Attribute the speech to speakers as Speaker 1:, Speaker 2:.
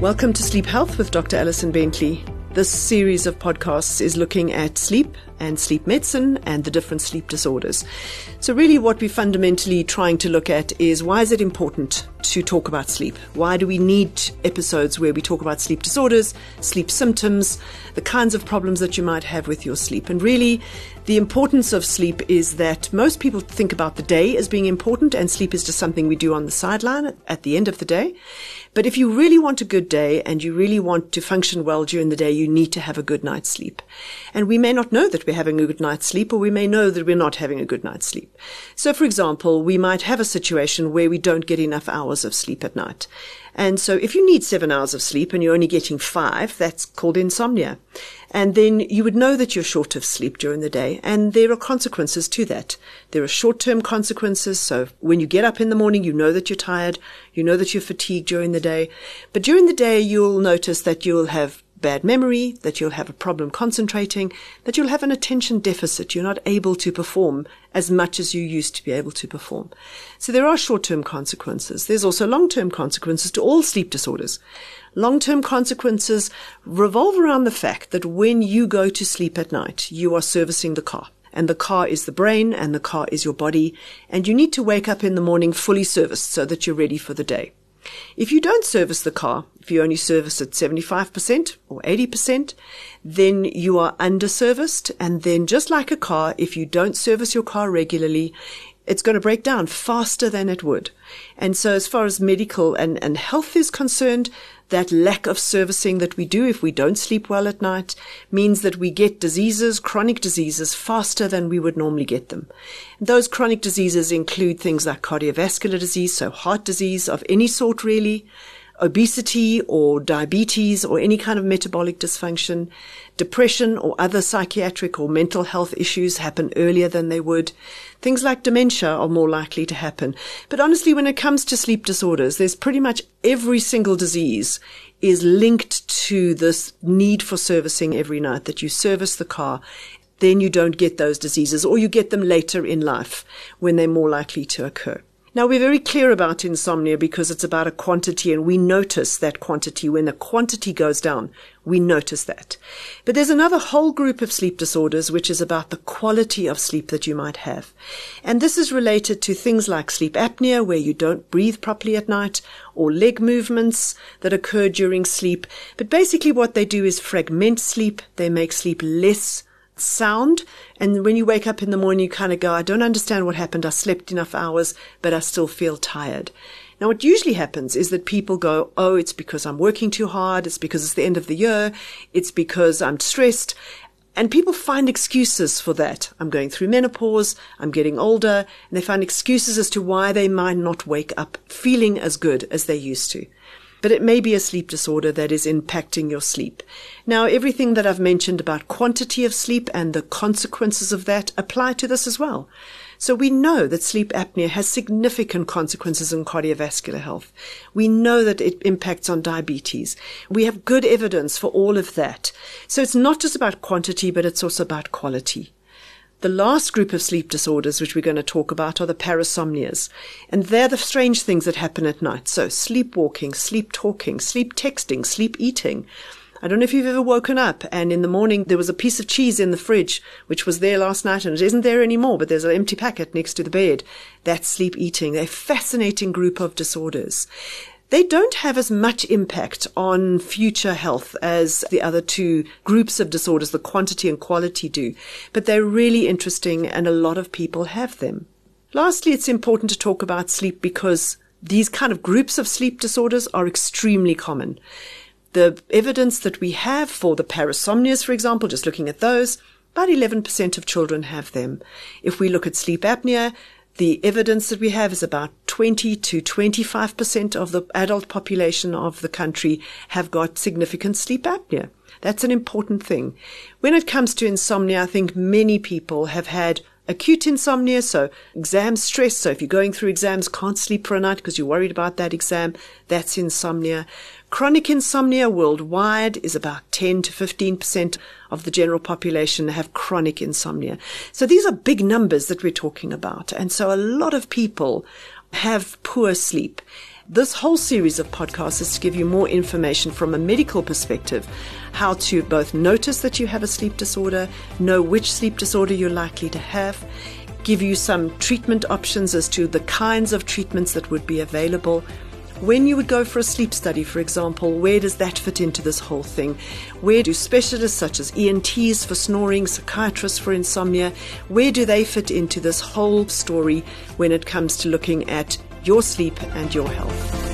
Speaker 1: Welcome to Sleep Health with Dr. Alison Bentley. This series of podcasts is looking at sleep and sleep medicine and the different sleep disorders. So, really, what we're fundamentally trying to look at is why is it important to talk about sleep? Why do we need episodes where we talk about sleep disorders, sleep symptoms, the kinds of problems that you might have with your sleep? And really, the importance of sleep is that most people think about the day as being important, and sleep is just something we do on the sideline at the end of the day. But if you really want a good day and you really want to function well during the day, you need to have a good night's sleep. And we may not know that we're having a good night's sleep, or we may know that we're not having a good night's sleep. So, for example, we might have a situation where we don't get enough hours of sleep at night. And so if you need seven hours of sleep and you're only getting five, that's called insomnia. And then you would know that you're short of sleep during the day. And there are consequences to that. There are short term consequences. So when you get up in the morning, you know that you're tired. You know that you're fatigued during the day. But during the day, you'll notice that you'll have bad memory, that you'll have a problem concentrating, that you'll have an attention deficit. You're not able to perform as much as you used to be able to perform. So there are short-term consequences. There's also long-term consequences to all sleep disorders. Long-term consequences revolve around the fact that when you go to sleep at night, you are servicing the car. And the car is the brain and the car is your body. And you need to wake up in the morning fully serviced so that you're ready for the day. If you don't service the car, if you only service at 75% or 80%, then you are underserviced. And then just like a car, if you don't service your car regularly, it's going to break down faster than it would. And so as far as medical and, and health is concerned, that lack of servicing that we do if we don't sleep well at night means that we get diseases, chronic diseases, faster than we would normally get them. those chronic diseases include things like cardiovascular disease, so heart disease of any sort really, obesity or diabetes or any kind of metabolic dysfunction, depression or other psychiatric or mental health issues happen earlier than they would. Things like dementia are more likely to happen. But honestly, when it comes to sleep disorders, there's pretty much every single disease is linked to this need for servicing every night that you service the car then you don't get those diseases or you get them later in life when they're more likely to occur. Now, we're very clear about insomnia because it's about a quantity, and we notice that quantity. When the quantity goes down, we notice that. But there's another whole group of sleep disorders which is about the quality of sleep that you might have. And this is related to things like sleep apnea, where you don't breathe properly at night, or leg movements that occur during sleep. But basically, what they do is fragment sleep, they make sleep less sound. And when you wake up in the morning, you kind of go, I don't understand what happened. I slept enough hours, but I still feel tired. Now, what usually happens is that people go, Oh, it's because I'm working too hard. It's because it's the end of the year. It's because I'm stressed. And people find excuses for that. I'm going through menopause. I'm getting older. And they find excuses as to why they might not wake up feeling as good as they used to but it may be a sleep disorder that is impacting your sleep. Now, everything that I've mentioned about quantity of sleep and the consequences of that apply to this as well. So we know that sleep apnea has significant consequences in cardiovascular health. We know that it impacts on diabetes. We have good evidence for all of that. So it's not just about quantity, but it's also about quality. The last group of sleep disorders, which we're going to talk about, are the parasomnias. And they're the strange things that happen at night. So sleepwalking, sleep talking, sleep texting, sleep eating. I don't know if you've ever woken up and in the morning there was a piece of cheese in the fridge, which was there last night and it isn't there anymore, but there's an empty packet next to the bed. That's sleep eating. a fascinating group of disorders they don't have as much impact on future health as the other two groups of disorders, the quantity and quality do, but they're really interesting and a lot of people have them. Lastly, it's important to talk about sleep because these kind of groups of sleep disorders are extremely common. The evidence that we have for the parasomnias, for example, just looking at those, about 11% of children have them. If we look at sleep apnea, the evidence that we have is about 20 to 25% of the adult population of the country have got significant sleep apnea. That's an important thing. When it comes to insomnia, I think many people have had acute insomnia, so exam stress. So if you're going through exams, can't sleep for a night because you're worried about that exam, that's insomnia. Chronic insomnia worldwide is about 10 to 15% of the general population have chronic insomnia. So these are big numbers that we're talking about. And so a lot of people have poor sleep. This whole series of podcasts is to give you more information from a medical perspective, how to both notice that you have a sleep disorder, know which sleep disorder you're likely to have, give you some treatment options as to the kinds of treatments that would be available. When you would go for a sleep study, for example, where does that fit into this whole thing? Where do specialists such as ENTs for snoring, psychiatrists for insomnia, where do they fit into this whole story when it comes to looking at your sleep and your health?